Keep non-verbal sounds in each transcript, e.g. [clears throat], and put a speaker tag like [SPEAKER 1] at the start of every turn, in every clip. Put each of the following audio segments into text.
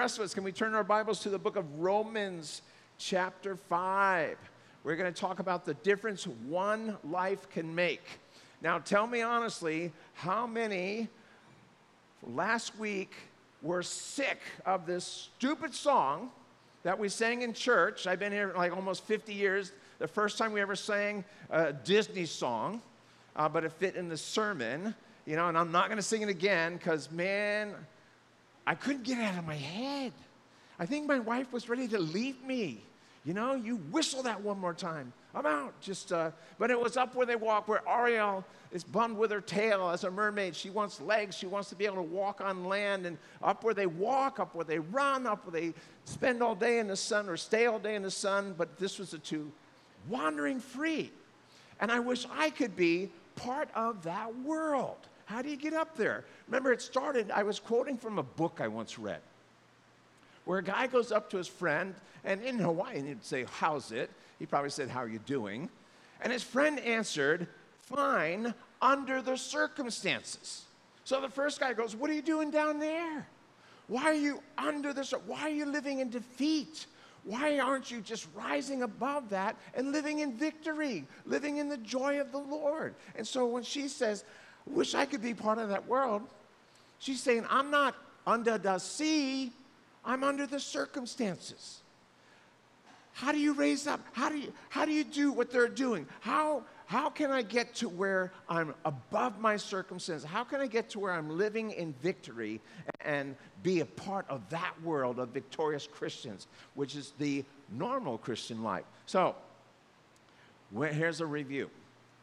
[SPEAKER 1] rest of us, can we turn our Bibles to the book of Romans, chapter 5? We're going to talk about the difference one life can make. Now, tell me honestly, how many last week were sick of this stupid song that we sang in church? I've been here like almost 50 years. The first time we ever sang a Disney song, uh, but it fit in the sermon, you know, and I'm not going to sing it again because, man, I couldn't get out of my head. I think my wife was ready to leave me. You know, you whistle that one more time. I'm out. Just, uh, but it was up where they walk, where Ariel is bummed with her tail as a mermaid. She wants legs. She wants to be able to walk on land. And up where they walk, up where they run, up where they spend all day in the sun or stay all day in the sun. But this was the two wandering free. And I wish I could be part of that world. How do you get up there? Remember, it started, I was quoting from a book I once read where a guy goes up to his friend, and in Hawaiian he'd say, How's it? He probably said, How are you doing? And his friend answered, Fine, under the circumstances. So the first guy goes, What are you doing down there? Why are you under this? Why are you living in defeat? Why aren't you just rising above that and living in victory, living in the joy of the Lord? And so when she says, Wish I could be part of that world, she's saying, I'm not under the sea, I'm under the circumstances. How do you raise up? How do you, how do, you do what they're doing? How, how can I get to where I'm above my circumstances? How can I get to where I'm living in victory and be a part of that world of victorious Christians, which is the normal Christian life? So, here's a review.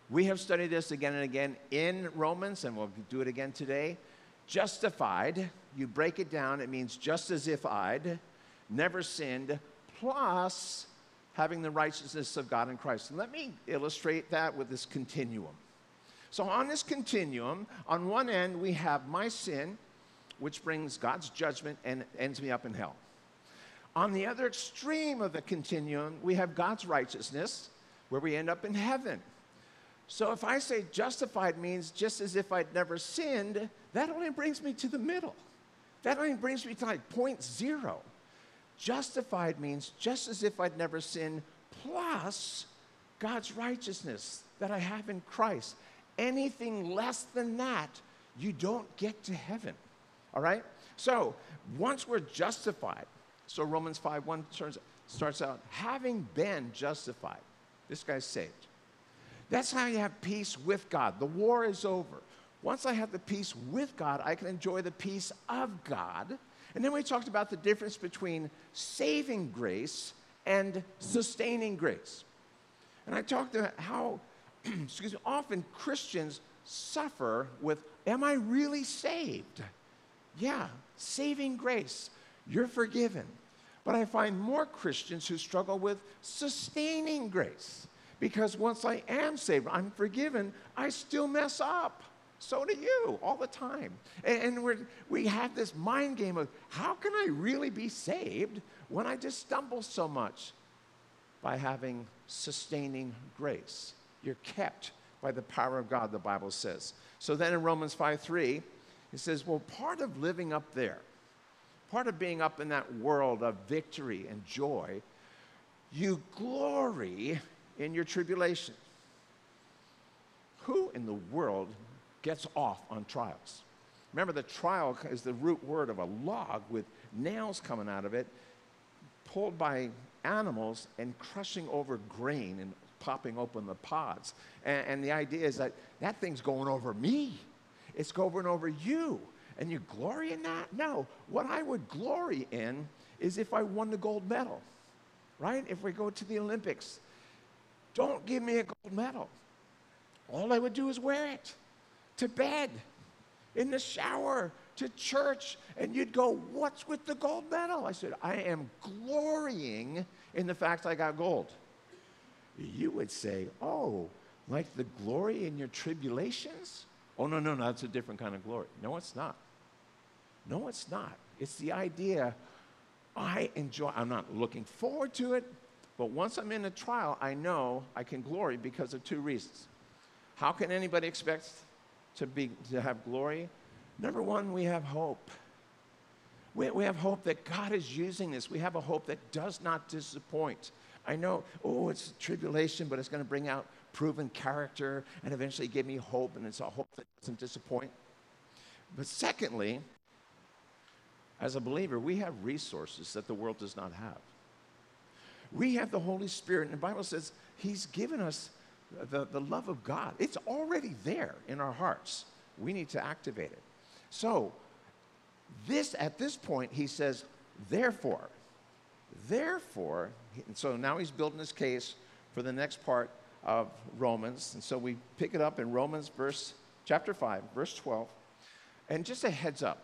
[SPEAKER 1] We have studied this again and again in Romans, and we'll do it again today. Justified, you break it down, it means just as if I'd never sinned, plus having the righteousness of God in Christ. And let me illustrate that with this continuum. So, on this continuum, on one end, we have my sin, which brings God's judgment and ends me up in hell. On the other extreme of the continuum, we have God's righteousness, where we end up in heaven. So if I say justified means just as if I'd never sinned, that only brings me to the middle. That only brings me to like point zero. Justified means just as if I'd never sinned, plus God's righteousness that I have in Christ. Anything less than that, you don't get to heaven. All right? So once we're justified, so Romans 5 1 starts out, having been justified, this guy's saved. That's how you have peace with God. The war is over. Once I have the peace with God, I can enjoy the peace of God. And then we talked about the difference between saving grace and sustaining grace. And I talked about how, [clears throat] excuse me, often Christians suffer with, Am I really saved? Yeah, saving grace. You're forgiven. But I find more Christians who struggle with sustaining grace. Because once I am saved, I'm forgiven, I still mess up. So do you all the time. And, we we have this mind game of how can I really be saved when I just stumble so much? By having sustaining grace. You're kept by the power of God, the Bible says. So then in Romans 5 3, it says, well, part of living up there, part of being up in that world of victory and joy, you glory in your tribulation. Who in the world gets off on trials? Remember, the trial is the root word of a log with nails coming out of it, pulled by animals and crushing over grain and popping open the pods. And, and the idea is that that thing's going over me, it's going over you. And you glory in that? No. What I would glory in is if I won the gold medal, right? If we go to the Olympics don't give me a gold medal. All I would do is wear it to bed, in the shower, to church. And you'd go, What's with the gold medal? I said, I am glorying in the fact I got gold. You would say, Oh, like the glory in your tribulations? Oh, no, no, no, that's a different kind of glory. No, it's not. No, it's not. It's the idea I enjoy, I'm not looking forward to it, but once I'm in a trial, I know I can glory because of two reasons. How can anybody expect to, be, to have glory? Number one, we have hope. We, we have hope that God is using this. We have a hope that does not disappoint. I know, oh, it's tribulation, but it's going to bring out proven character and eventually give me hope, and it's a hope that doesn't disappoint. But secondly, as a believer, we have resources that the world does not have. We have the Holy Spirit, and the Bible says He's given us the, the love of God. It's already there in our hearts. We need to activate it. So, this at this point, he says, therefore, therefore, and so now he's building his case for the next part of Romans. And so we pick it up in Romans verse chapter 5, verse 12. And just a heads up.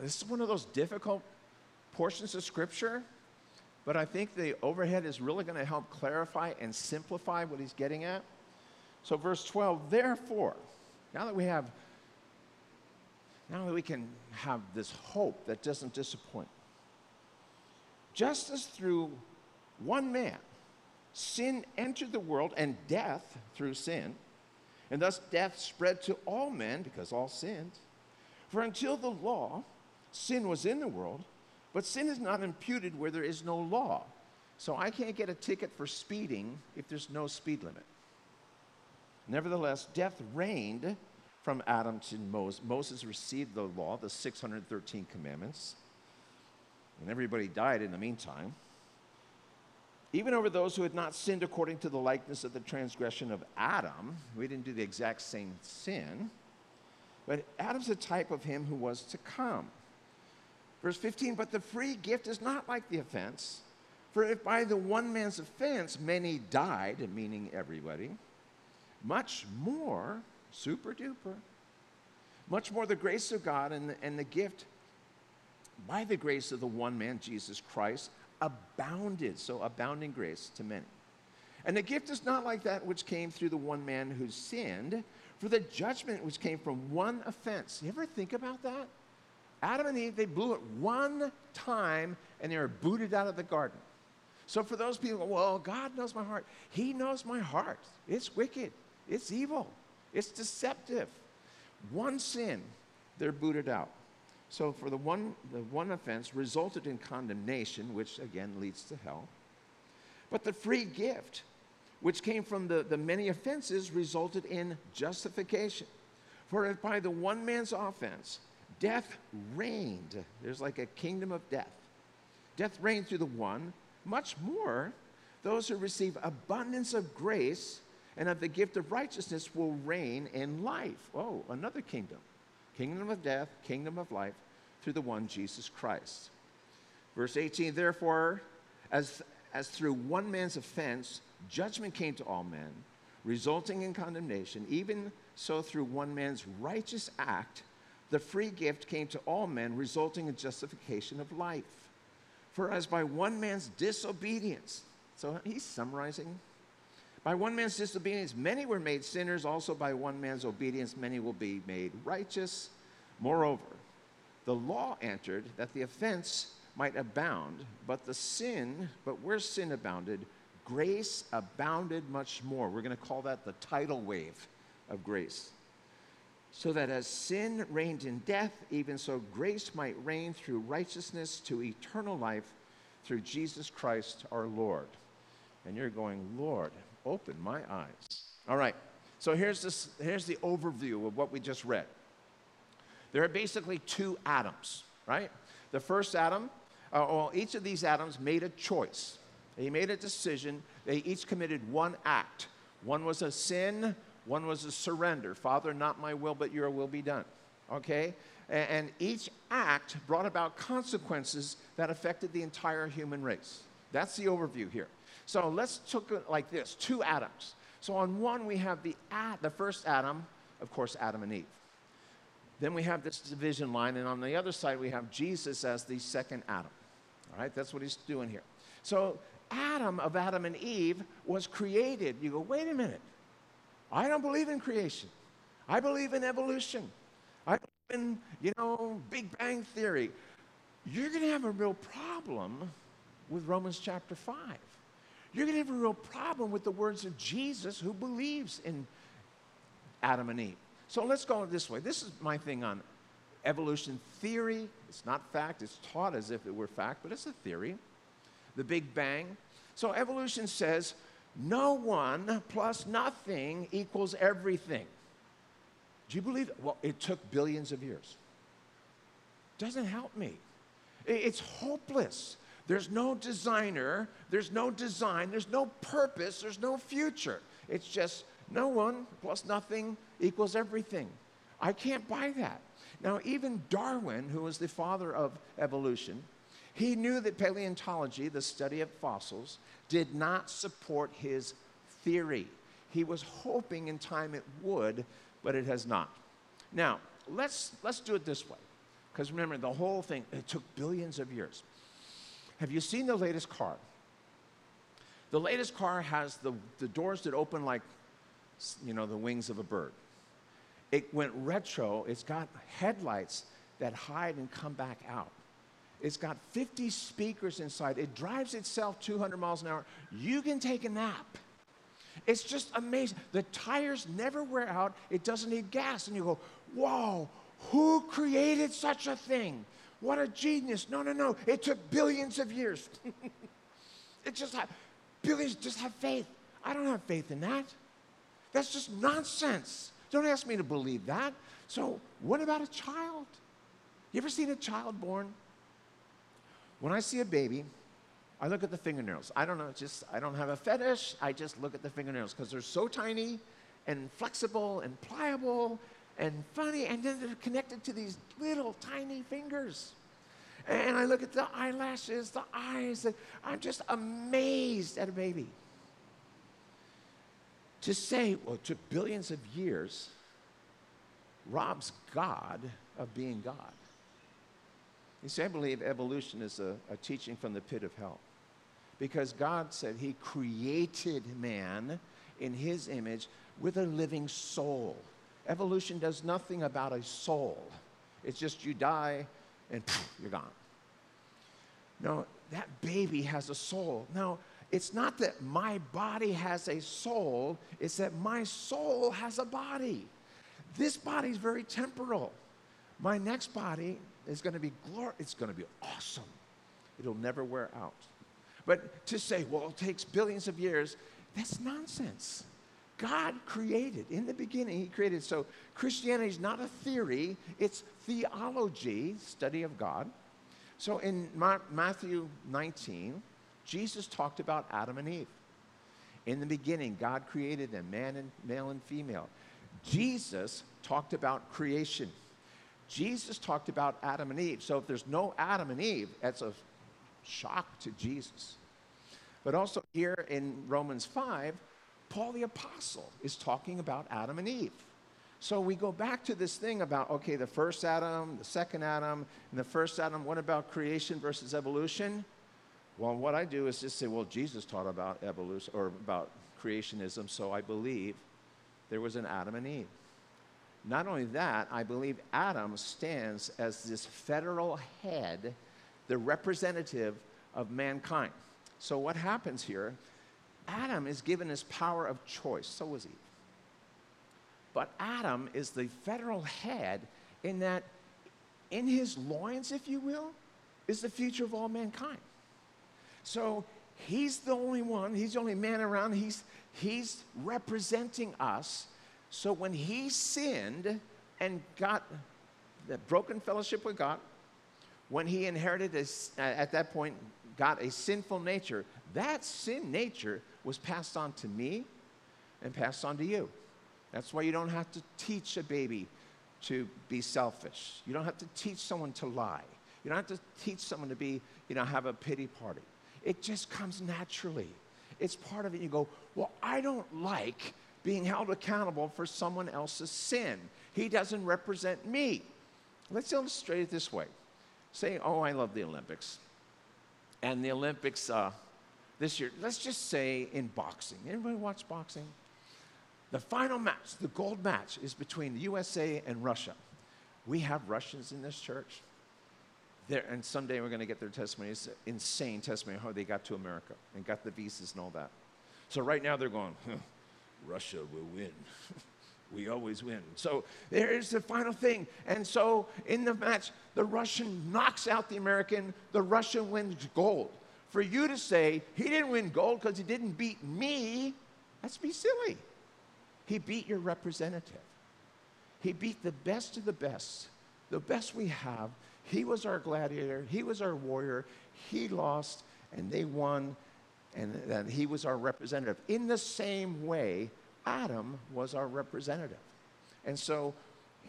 [SPEAKER 1] This is one of those difficult portions of scripture, but I think the overhead is really going to help clarify and simplify what he's getting at. So verse 12, therefore, now that we have now that we can have this hope that doesn't disappoint. Just as through one man sin entered the world and death through sin, and thus death spread to all men because all sinned. For until the law, sin was in the world, but sin is not imputed where there is no law. So I can't get a ticket for speeding if there's no speed limit. Nevertheless, death reigned from Adam to Moses. Moses received the law, the 613 commandments, and everybody died in the meantime. Even over those who had not sinned according to the likeness of the transgression of Adam, we didn't do the exact same sin, but Adam's a type of him who was to come. Verse 15, but the free gift is not like the offense. For if by the one man's offense many died, meaning everybody, much more super duper. Much more the grace of God and the, and the gift by the grace of the one man, Jesus Christ, abounded. So, abounding grace to many. And the gift is not like that which came through the one man who sinned, for the judgment which came from one offense. You ever think about that? Adam and Eve, they blew it one time and they were booted out of the garden. So, for those people, well, God knows my heart. He knows my heart. It's wicked, it's evil. It's deceptive. One sin, they're booted out. So for the one, the one offense resulted in condemnation, which again leads to hell. But the free gift, which came from the, the many offenses, resulted in justification. For if by the one man's offense, death reigned, there's like a kingdom of death. Death reigned through the one, much more, those who receive abundance of grace and of the gift of righteousness will reign in life. Oh, another kingdom. Kingdom of death, kingdom of life, through the one Jesus Christ. Verse 18, therefore, as, as through one man's offense, judgment came to all men, resulting in condemnation, even so through one man's righteous act, the free gift came to all men, resulting in justification of life. For as by one man's disobedience, so he's summarizing by one man's disobedience, many were made sinners. Also, by one man's obedience, many will be made righteous. Moreover, the law entered that the offense might abound, but the sin, but where sin abounded, grace abounded much more. We're going to call that the tidal wave of grace. So that as sin reigned in death, even so grace might reign through righteousness to eternal life through Jesus Christ our Lord. And you're going, Lord, open my eyes. All right, so here's, this, here's the overview of what we just read. There are basically two Adams, right? The first Adam, uh, well, each of these Adams made a choice. They made a decision. They each committed one act. One was a sin, one was a surrender. Father, not my will, but your will be done. Okay? And, each act brought about consequences that affected the entire human race. That's the overview here. So let's took it like this two Adams. So on one, we have the, the first Adam, of course, Adam and Eve. Then we have this division line, and on the other side, we have Jesus as the second Adam. All right, that's what he's doing here. So Adam of Adam and Eve was created. You go, wait a minute. I don't believe in creation. I believe in evolution. I believe in, you know, Big Bang Theory. You're going to have a real problem with Romans chapter 5 you're going to have a real problem with the words of Jesus who believes in Adam and Eve. So let's go this way. This is my thing on evolution theory. It's not fact, it's taught as if it were fact, but it's a theory. The Big Bang. So evolution says no one plus nothing equals everything. Do you believe it? Well, it took billions of years. Doesn't help me. It's hopeless. There's no designer, there's no design, there's no purpose, there's no future. It's just no one plus nothing equals everything. I can't buy that. Now, even Darwin, who was the father of evolution, he knew that paleontology, the study of fossils, did not support his theory. He was hoping in time it would, but it has not. Now, let's, let's do it this way. Because remember, the whole thing, it took billions of years. Have you seen the latest car? The latest car has the, the doors that open like, you know, the wings of a bird. It went retro. It's got headlights that hide and come back out. It's got 50 speakers inside. It drives itself 200 miles an hour. You can take a nap. It's just amazing. The tires never wear out. It doesn't need gas. And you go, whoa, who created such a thing? What a genius. No, no, no. It took billions of years. [laughs] it just had billions, just have faith. I don't have faith in that. That's just nonsense. Don't ask me to believe that. So, what about a child? You ever seen a child born? When I see a baby, I look at the fingernails. I don't know, just I don't have a fetish. I just look at the fingernails because they're so tiny and flexible and pliable and funny, and then they're connected to these little tiny fingers. And I look at the eyelashes, the eyes, and I'm just amazed at a baby. To say, well, it took billions of years, robs God of being God. You see, I believe evolution is a, a teaching from the pit of hell. Because God said He created man in His image with a living soul. Evolution does nothing about a soul. It's just you die and poof, you're gone. No, that baby has a soul. Now, it's not that my body has a soul, it's that my soul has a body. This body is very temporal. My next body is going to be glor- it's going to be awesome. It'll never wear out. But to say, well, it takes billions of years, that's nonsense. God created. In the beginning, He created. So Christianity is not a theory, it's theology, study of God. So in Matthew 19, Jesus talked about Adam and Eve. In the beginning, God created them, man and male and female. Jesus talked about creation. Jesus talked about Adam and Eve. So if there's no Adam and Eve, that's a shock to Jesus. But also here in Romans 5, Paul the Apostle is talking about Adam and Eve. So we go back to this thing about, okay, the first Adam, the second Adam, and the first Adam, what about creation versus evolution? Well, what I do is just say, well, Jesus taught about evolution or about creationism, so I believe there was an Adam and Eve. Not only that, I believe Adam stands as this federal head, the representative of mankind. So what happens here Adam is given his power of choice, so was Eve. But Adam is the federal head in that, in his loins, if you will, is the future of all mankind. So he's the only one, he's the only man around, he's, he's representing us. So when he sinned and got the broken fellowship with God, when he inherited, a, uh, at that point, got a sinful nature, that sin nature was passed on to me and passed on to you. That's why you don't have to teach a baby to be selfish. You don't have to teach someone to lie. You don't have to teach someone to be, you know, have a pity party. It just comes naturally. It's part of it. You go, well, I don't like being held accountable for someone else's sin. He doesn't represent me. Let's illustrate it this way. Say, oh, I love the Olympics. And the Olympics, uh, this year, let's just say in boxing. Anybody watch boxing? The final match, the gold match, is between the USA and Russia. We have Russians in this church. There, and someday we're going to get their testimony. It's insane testimony how they got to America and got the visas and all that. So right now they're going, huh, Russia will win. [laughs] we always win. So there's the final thing. And so in the match, the Russian knocks out the American, the Russian wins gold. For you to say he didn't win gold because he didn't beat me, that's be silly. He beat your representative. He beat the best of the best, the best we have. He was our gladiator, he was our warrior. He lost, and they won, and then he was our representative. In the same way, Adam was our representative. And so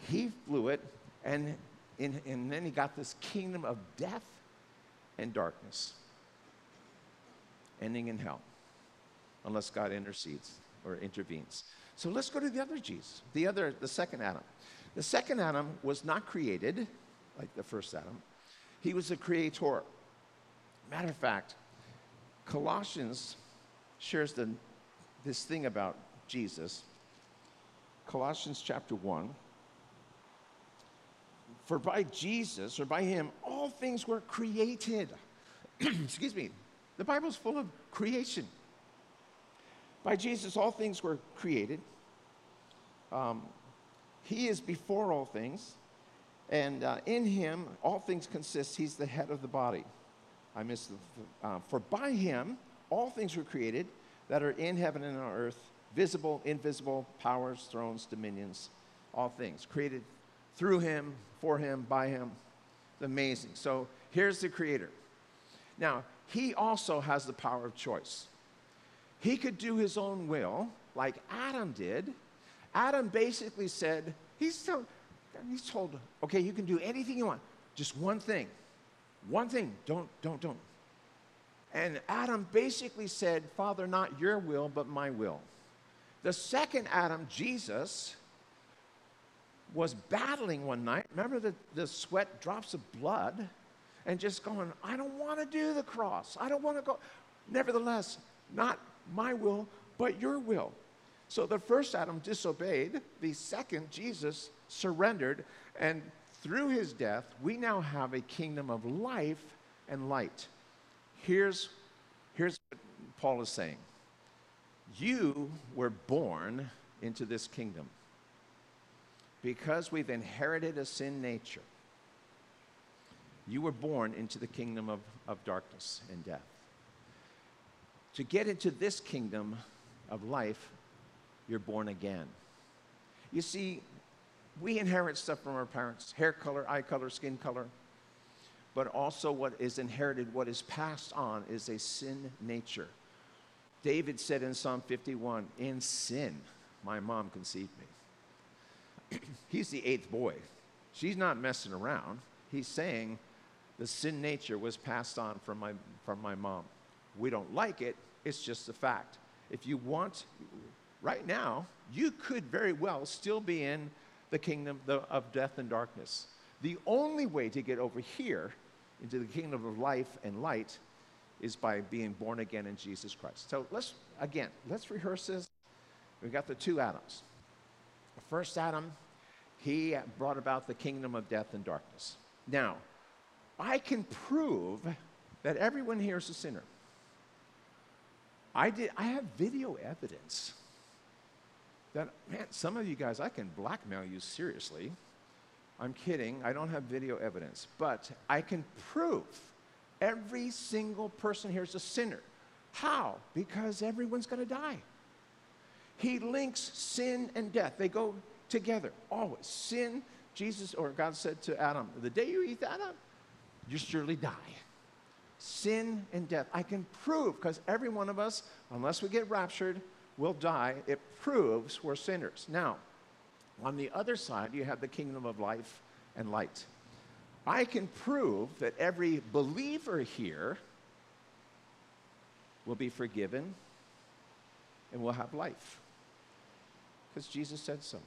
[SPEAKER 1] he flew it, and, in, and then he got this kingdom of death and darkness, ending in hell, unless God intercedes or intervenes. So let's go to the other Jesus, the other, the second Adam. The second Adam was not created like the first Adam. He was a creator. Matter of fact, Colossians shares the, this thing about Jesus. Colossians chapter 1. For by Jesus, or by him, all things were created. [clears throat] Excuse me. The Bible's full of creation. By Jesus, all things were created. Um, he is before all things, and uh, in him, all things consist. He's the head of the body. I missed the, uh, for by him, all things were created that are in heaven and on earth visible, invisible, powers, thrones, dominions, all things created through him, for him, by him. It's amazing. So here's the creator. Now, he also has the power of choice. He could do his own will, like Adam did. Adam basically said, he's told, he's told, okay, you can do anything you want, just one thing. One thing, don't, don't, don't. And Adam basically said, Father, not your will, but my will. The second Adam, Jesus, was battling one night. Remember the, the sweat drops of blood? And just going, I don't want to do the cross. I don't want to go. Nevertheless, not my will, but your will. So the first Adam disobeyed. The second, Jesus, surrendered. And through his death, we now have a kingdom of life and light. Here's, here's what Paul is saying you were born into this kingdom because we've inherited a sin nature. You were born into the kingdom of, of darkness and death. To get into this kingdom of life, you're born again. You see, we inherit stuff from our parents hair color, eye color, skin color. But also, what is inherited, what is passed on, is a sin nature. David said in Psalm 51 In sin, my mom conceived me. [clears throat] He's the eighth boy. She's not messing around. He's saying the sin nature was passed on from my, from my mom. We don't like it, it's just a fact. If you want, right now, you could very well still be in the kingdom of death and darkness. The only way to get over here into the kingdom of life and light is by being born again in Jesus Christ. So let's, again, let's rehearse this. We've got the two Adams. The first Adam, he brought about the kingdom of death and darkness. Now, I can prove that everyone here is a sinner. I, did, I have video evidence that, man, some of you guys, I can blackmail you seriously. I'm kidding, I don't have video evidence, but I can prove Every single person here is a sinner. How? Because everyone's going to die. He links sin and death, they go together always. Sin, Jesus or God said to Adam, The day you eat that you surely die. Sin and death. I can prove, because every one of us, unless we get raptured, will die. It proves we're sinners. Now, on the other side, you have the kingdom of life and light. I can prove that every believer here will be forgiven and will have life. Because Jesus said so.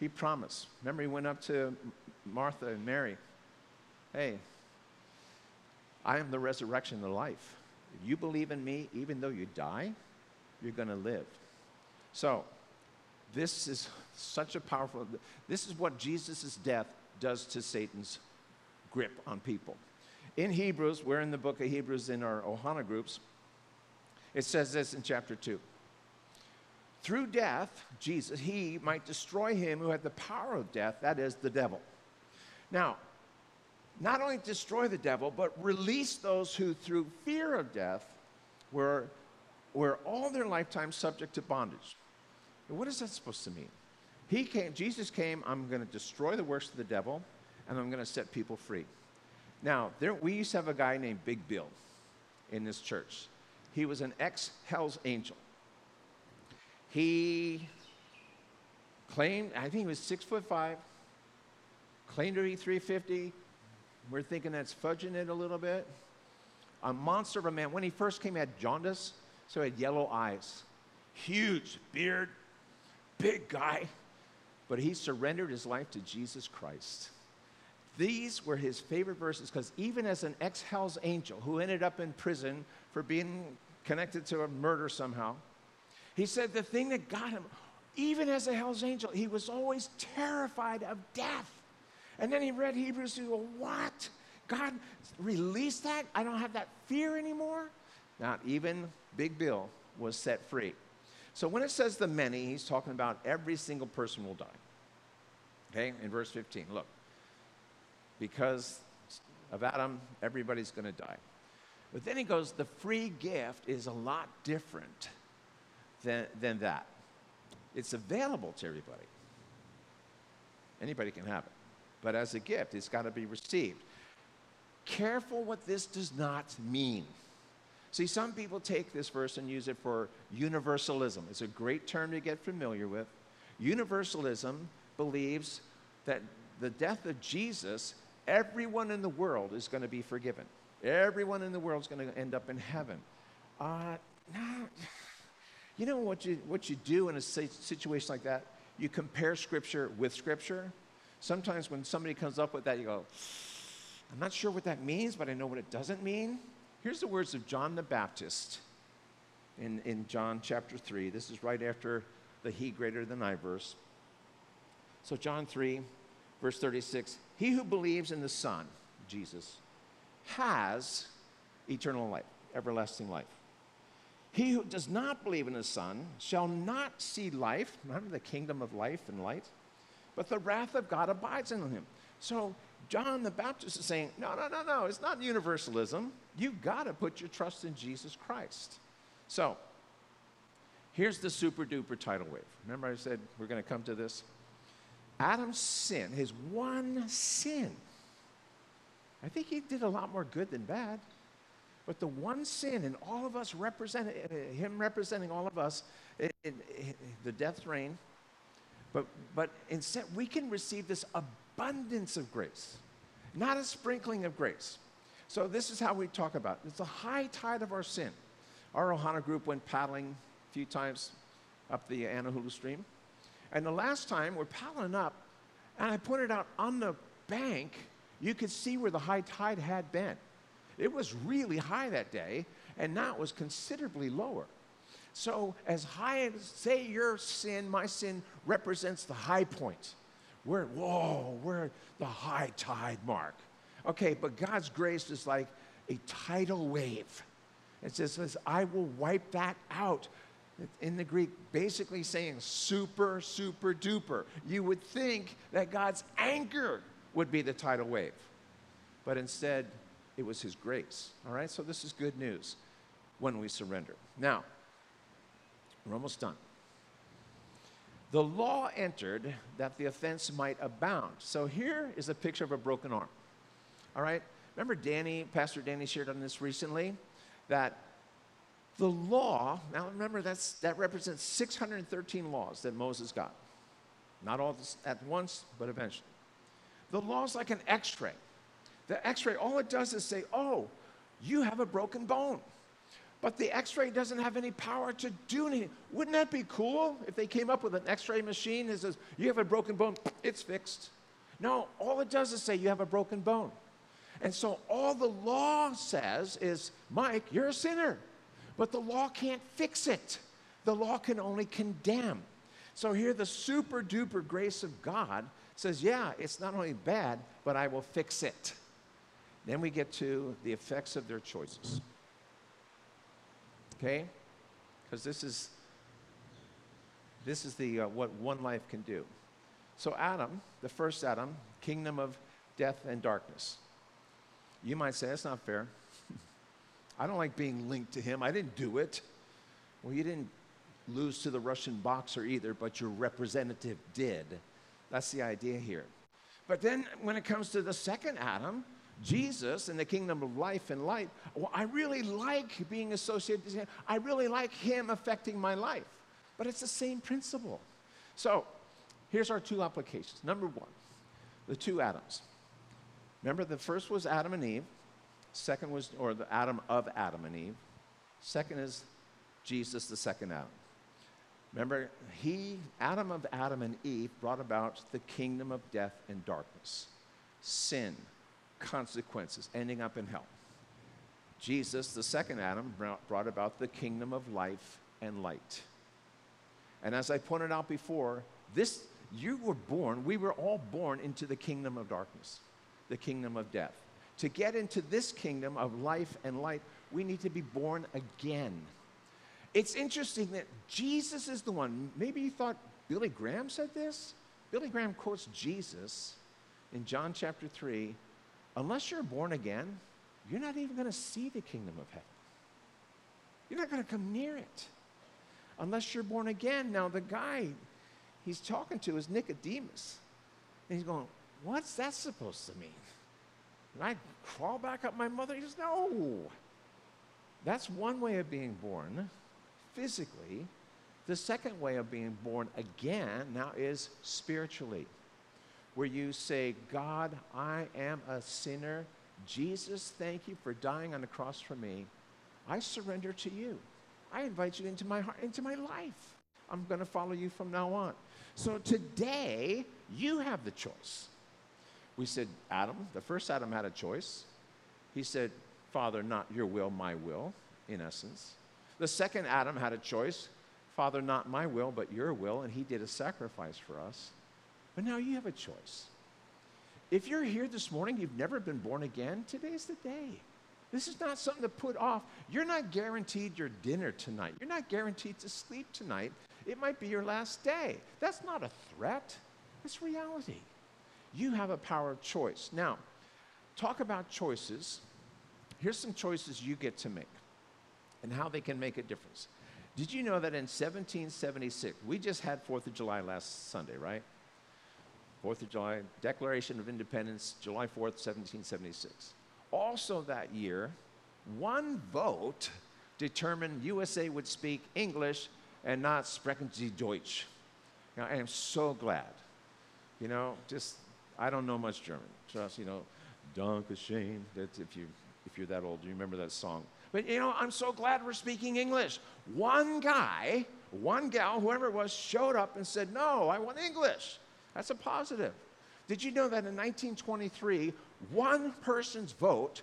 [SPEAKER 1] He promised. Remember, he went up to Martha and Mary Hey, I am the resurrection and the life. If you believe in me, even though you die, you're going to live. So, this is such a powerful, this is what Jesus' death does to Satan's grip on people. In Hebrews, we're in the book of Hebrews in our Ohana groups. It says this in chapter 2 through death, Jesus, he might destroy him who had the power of death, that is, the devil. Now, not only destroy the devil, but release those who, through fear of death, were, were all their lifetime subject to bondage. what is that supposed to mean? He came, Jesus came, I'm going to destroy the works of the devil, and I'm going to set people free. Now, there, we used to have a guy named Big Bill in this church. He was an ex Hell's Angel. He claimed, I think he was six foot five, claimed to be 350. We're thinking that's fudging it a little bit. A monster of a man. When he first came, he had jaundice, so he had yellow eyes, huge beard, big guy. But he surrendered his life to Jesus Christ. These were his favorite verses because even as an ex Hell's angel who ended up in prison for being connected to a murder somehow, he said the thing that got him, even as a Hell's angel, he was always terrified of death. And then he read Hebrews 2, well, what? God released that? I don't have that fear anymore? Not even Big Bill was set free. So when it says the many, he's talking about every single person will die. Okay, in verse 15, look because of Adam, everybody's going to die. But then he goes, the free gift is a lot different than, than that. It's available to everybody. Anybody can have it. But as a gift, it's got to be received. Careful what this does not mean. See, some people take this verse and use it for universalism. It's a great term to get familiar with. Universalism believes that the death of Jesus everyone in the world is going to be forgiven. Everyone in the world is going to end up in heaven. Uh, no. [sighs] You know what you, what you do in a situation like that? You compare Scripture with Scripture. Sometimes when somebody comes up with that, you go, I'm not sure what that means, but I know what it doesn't mean. Here's the words of John the Baptist in, in John chapter 3. This is right after the he greater than I verse. So, John 3, verse 36 He who believes in the Son, Jesus, has eternal life, everlasting life. He who does not believe in the Son shall not see life, not the kingdom of life and light, but the wrath of God abides in him. So John the Baptist is saying, no, no, no, no, it's not universalism. You've got to put your trust in Jesus Christ. So here's the super duper tidal wave. Remember, I said we're going to come to this? Adam's sin, his one sin, I think he did a lot more good than bad. But the one sin, and all of us represent him representing all of us in, in, in the death reign. But, but instead, we can receive this abundance of grace, not a sprinkling of grace. So, this is how we talk about it. It's the high tide of our sin. Our Ohana group went paddling a few times up the Anahulu stream. And the last time we're paddling up, and I pointed out on the bank, you could see where the high tide had been. It was really high that day, and now it was considerably lower. So, as high as, say, your sin, my sin represents the high point. We're, whoa, we're the high tide mark. Okay, but God's grace is like a tidal wave. It says, I will wipe that out in the Greek, basically saying super, super duper. You would think that God's anger would be the tidal wave, but instead, it was His grace. All right, so this is good news when we surrender. Now, we're almost done. The law entered that the offense might abound. So here is a picture of a broken arm. All right, remember Danny, Pastor Danny shared on this recently that the law, now remember that's, that represents 613 laws that Moses got. Not all at once, but eventually. The law is like an x ray. The x ray, all it does is say, oh, you have a broken bone. But the x ray doesn't have any power to do anything. Wouldn't that be cool if they came up with an x ray machine that says, you have a broken bone, it's fixed? No, all it does is say, you have a broken bone. And so all the law says is, Mike, you're a sinner. But the law can't fix it, the law can only condemn. So here, the super duper grace of God says, Yeah, it's not only bad, but I will fix it. Then we get to the effects of their choices. Okay? Because this is This is the, uh, what one life can do. So, Adam, the first Adam, kingdom of death and darkness. You might say, that's not fair. [laughs] I don't like being linked to him. I didn't do it. Well, you didn't lose to the Russian boxer either, but your representative did. That's the idea here. But then when it comes to the second Adam, Jesus in the kingdom of life and light, well, I really like being associated with him. I really like him affecting my life. But it's the same principle. So here's our two applications. Number one, the two Adams. Remember, the first was Adam and Eve. Second was, or the Adam of Adam and Eve. Second is Jesus, the second Adam. Remember, he, Adam of Adam and Eve, brought about the kingdom of death and darkness, sin, consequences, ending up in hell. Jesus, the second Adam, brought about the kingdom of life and light. And as I pointed out before, this you were born, we were all born into the kingdom of darkness, the kingdom of death. To get into this kingdom of life and light, we need to be born again. It's interesting that Jesus is the one. Maybe you thought Billy Graham said this. Billy Graham quotes Jesus in John chapter 3 unless you're born again, you're not even going to see the kingdom of heaven. You're not going to come near it unless you're born again. Now, the guy he's talking to is Nicodemus. And he's going, What's that supposed to mean? And I crawl back up my mother? He says, No. That's one way of being born physically. The second way of being born again now is spiritually, where you say, God, I am a sinner. Jesus, thank you for dying on the cross for me. I surrender to you. I invite you into my heart, into my life. I'm going to follow you from now on. So today, you have the choice. We said, Adam, the first Adam had a choice. He said, Father, not your will, my will, in essence. The second Adam had a choice Father, not my will, but your will, and he did a sacrifice for us. But now you have a choice. If you're here this morning, you've never been born again, today's the day. This is not something to put off. You're not guaranteed your dinner tonight. You're not guaranteed to sleep tonight. It might be your last day. That's not a threat, it's reality. You have a power of choice. Now, talk about choices. Here's some choices you get to make and how they can make a difference. Did you know that in 1776, we just had 4th of July last Sunday, right? 4th of July, Declaration of Independence, July 4th, 1776. Also that year, one vote determined USA would speak English and not sprechen Sie Deutsch. Now, I am so glad. You know, just, I don't know much German. Just, you know, Danke schön. That's if, you, if you're that old, you remember that song. But you know, I'm so glad we're speaking English. One guy, one gal, whoever it was, showed up and said, No, I want English. That's a positive. Did you know that in 1923, one person's vote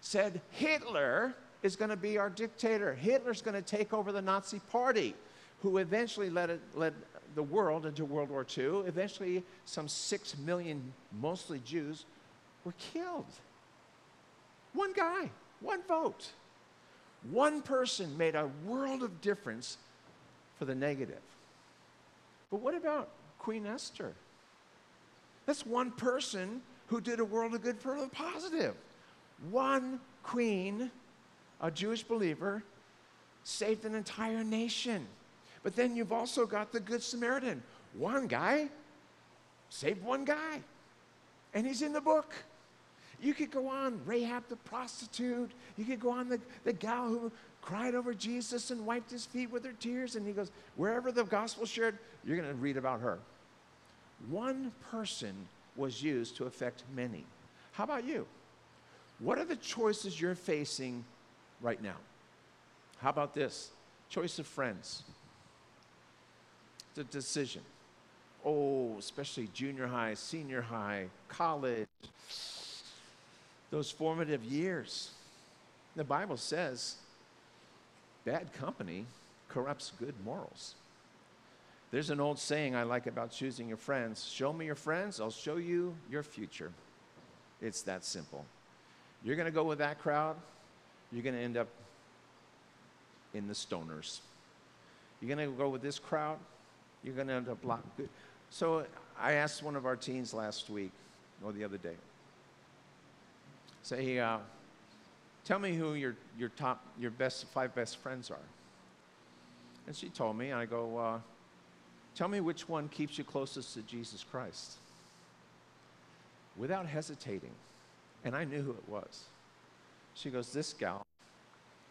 [SPEAKER 1] said Hitler is going to be our dictator? Hitler's going to take over the Nazi Party, who eventually led, it, led the world into World War II. Eventually, some six million, mostly Jews, were killed. One guy, one vote. One person made a world of difference for the negative. But what about Queen Esther? That's one person who did a world of good for the positive. One queen, a Jewish believer, saved an entire nation. But then you've also got the Good Samaritan. One guy saved one guy, and he's in the book. You could go on, Rahab the prostitute. You could go on, the, the gal who cried over Jesus and wiped his feet with her tears. And he goes, wherever the gospel shared, you're going to read about her. One person was used to affect many. How about you? What are the choices you're facing right now? How about this? Choice of friends. The decision. Oh, especially junior high, senior high, college those formative years. The Bible says bad company corrupts good morals. There's an old saying I like about choosing your friends show me your friends, I'll show you your future. It's that simple. You're going to go with that crowd, you're going to end up in the stoners. You're going to go with this crowd, You're going to end up locked. So I asked one of our teens last week, or the other day, say, uh, tell me who your, your top, your best, five best friends are. And she told me, and I go, uh, tell me which one keeps you closest to Jesus Christ. Without hesitating. And I knew who it was. She goes, this gal,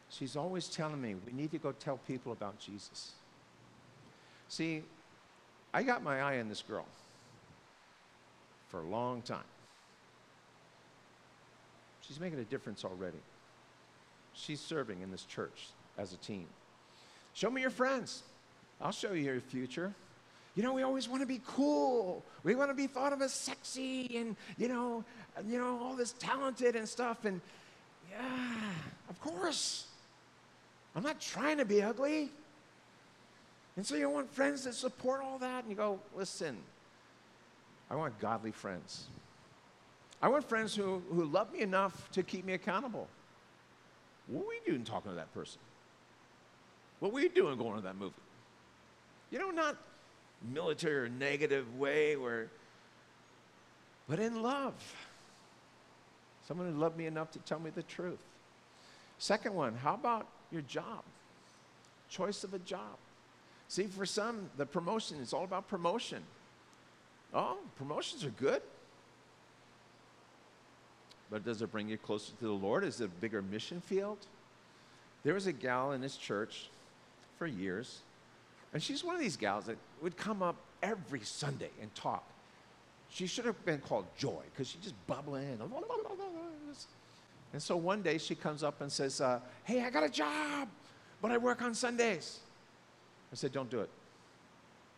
[SPEAKER 1] she's always telling me, we need to go tell people about Jesus. See, I got my eye on this girl for a long time. She's making a difference already. She's serving in this church as a team. Show me your friends. I'll show you your future. You know, we always want to be cool. We want to be thought of as sexy and, you know, you know, all this talented and stuff. And yeah, of course. I'm not trying to be ugly. And so you want friends that support all that, and you go, listen, I want godly friends. I want friends who, who love me enough to keep me accountable. What were you doing talking to that person? What were you doing going to that movie? You know, not military or negative way where, but in love. Someone who loved me enough to tell me the truth. Second one, how about your job? Choice of a job. See, for some, the promotion is all about promotion. Oh, promotions are good. But does it bring you closer to the Lord? Is it a bigger mission field? There was a gal in this church for years, and she's one of these gals that would come up every Sunday and talk. She should have been called Joy because she's just bubbling. And so one day she comes up and says, uh, Hey, I got a job, but I work on Sundays. I said, Don't do it.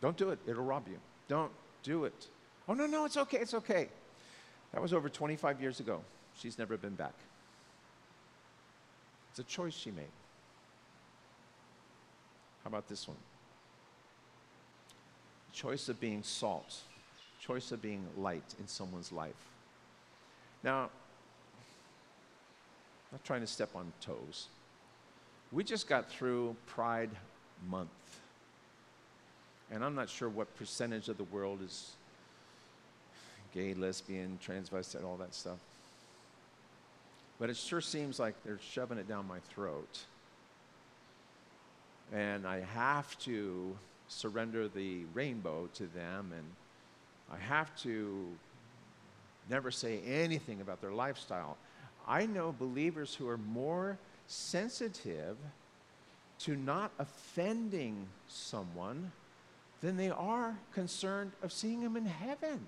[SPEAKER 1] Don't do it. It'll rob you. Don't do it. Oh, no, no, it's okay. It's okay. That was over 25 years ago. She's never been back. It's a choice she made. How about this one? Choice of being salt, choice of being light in someone's life. Now, I'm not trying to step on toes. We just got through Pride Month. And I'm not sure what percentage of the world is gay, lesbian, transvestite, all that stuff. But it sure seems like they're shoving it down my throat. And I have to surrender the rainbow to them, and I have to never say anything about their lifestyle. I know believers who are more sensitive to not offending someone than they are concerned of seeing them in heaven.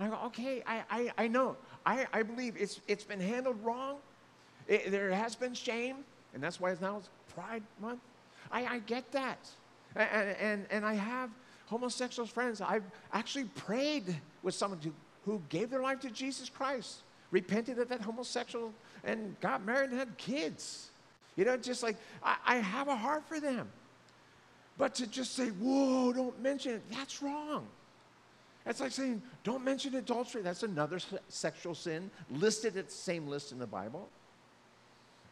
[SPEAKER 1] I go, okay, I, I, I know. I, I believe it's, it's been handled wrong. It, there has been shame, and that's why it's now Pride Month. I, I get that. And, and, and I have homosexual friends. I've actually prayed with someone who, who gave their life to Jesus Christ, repented of that homosexual, and got married and had kids. You know, just like I, I have a heart for them. But to just say, whoa, don't mention it, that's wrong. That's like saying, don't mention adultery. That's another sexual sin listed at the same list in the Bible.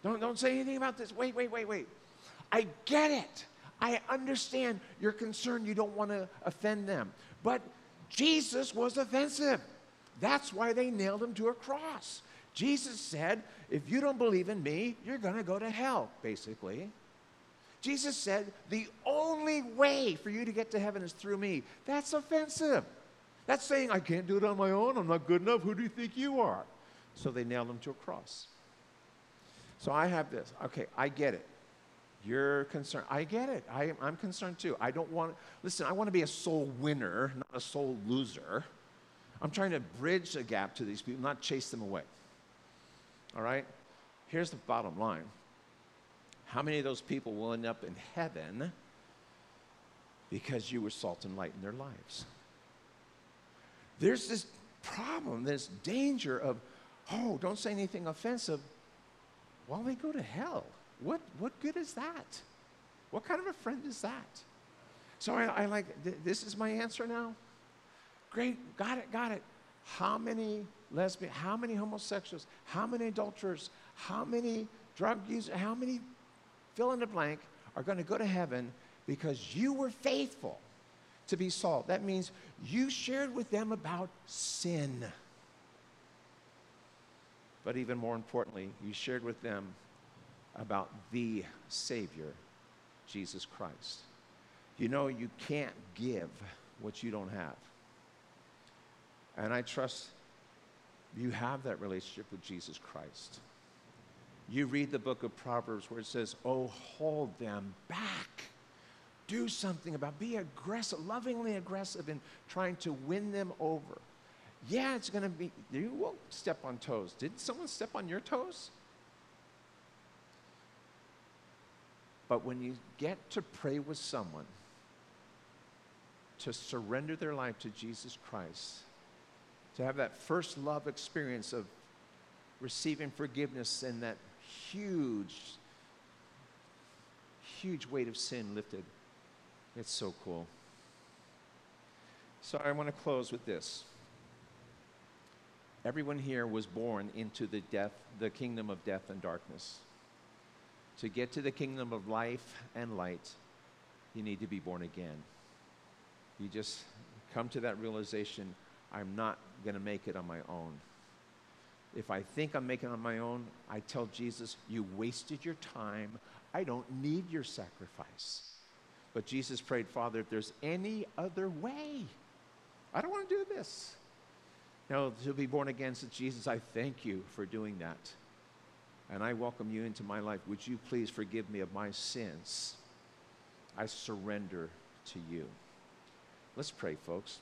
[SPEAKER 1] Don't, don't say anything about this. Wait, wait, wait, wait. I get it. I understand your concern. you don't want to offend them. But Jesus was offensive. That's why they nailed him to a cross. Jesus said, if you don't believe in me, you're going to go to hell, basically. Jesus said, the only way for you to get to heaven is through me. That's offensive. That's saying, I can't do it on my own. I'm not good enough. Who do you think you are? So they nailed him to a cross. So I have this. Okay, I get it. You're concerned. I get it. I, am concerned too. I don't want, listen, I want to be a soul winner, not a soul loser. I'm trying to bridge the gap to these people, not chase them away. All right? Here's the bottom line how many of those people will end up in heaven because you were salt and light in their lives? There's this problem, this danger of, oh, don't say anything offensive while they go to hell. What, what good is that? What kind of a friend is that? So I, I like, th- this is my answer now. Great, got it, got it. How many lesbian, how many homosexuals, how many adulterers, how many drug users, how many fill in the blank are going to go to heaven because you were faithful. to be salt. That means you shared with them about sin. But even more importantly, you shared with them about the Savior, Jesus Christ. You know, you can't give what you don't have. And I trust you have that relationship with Jesus Christ. You read the book of Proverbs where it says, Oh, hold them back. Do something about be aggressive, lovingly aggressive in trying to win them over. Yeah, it's going to be, you will step on toes. Did someone step on your toes? But when you get to pray with someone, to surrender their life to Jesus Christ, to have that first love experience of receiving forgiveness and that huge, huge weight of sin lifted. It's so cool. So I want to close with this. Everyone here was born into the death, the kingdom of death and darkness. To get to the kingdom of life and light, you need to be born again. You just come to that realization I'm not going to make it on my own. If I think I'm making it on my own, I tell Jesus, You wasted your time. I don't need your sacrifice. But Jesus prayed, Father, if there's any other way, I don't want to do this. Now, to be born again, says Jesus, I thank you for doing that. And I welcome you into my life. Would you please forgive me of my sins? I surrender to you. Let's pray, folks.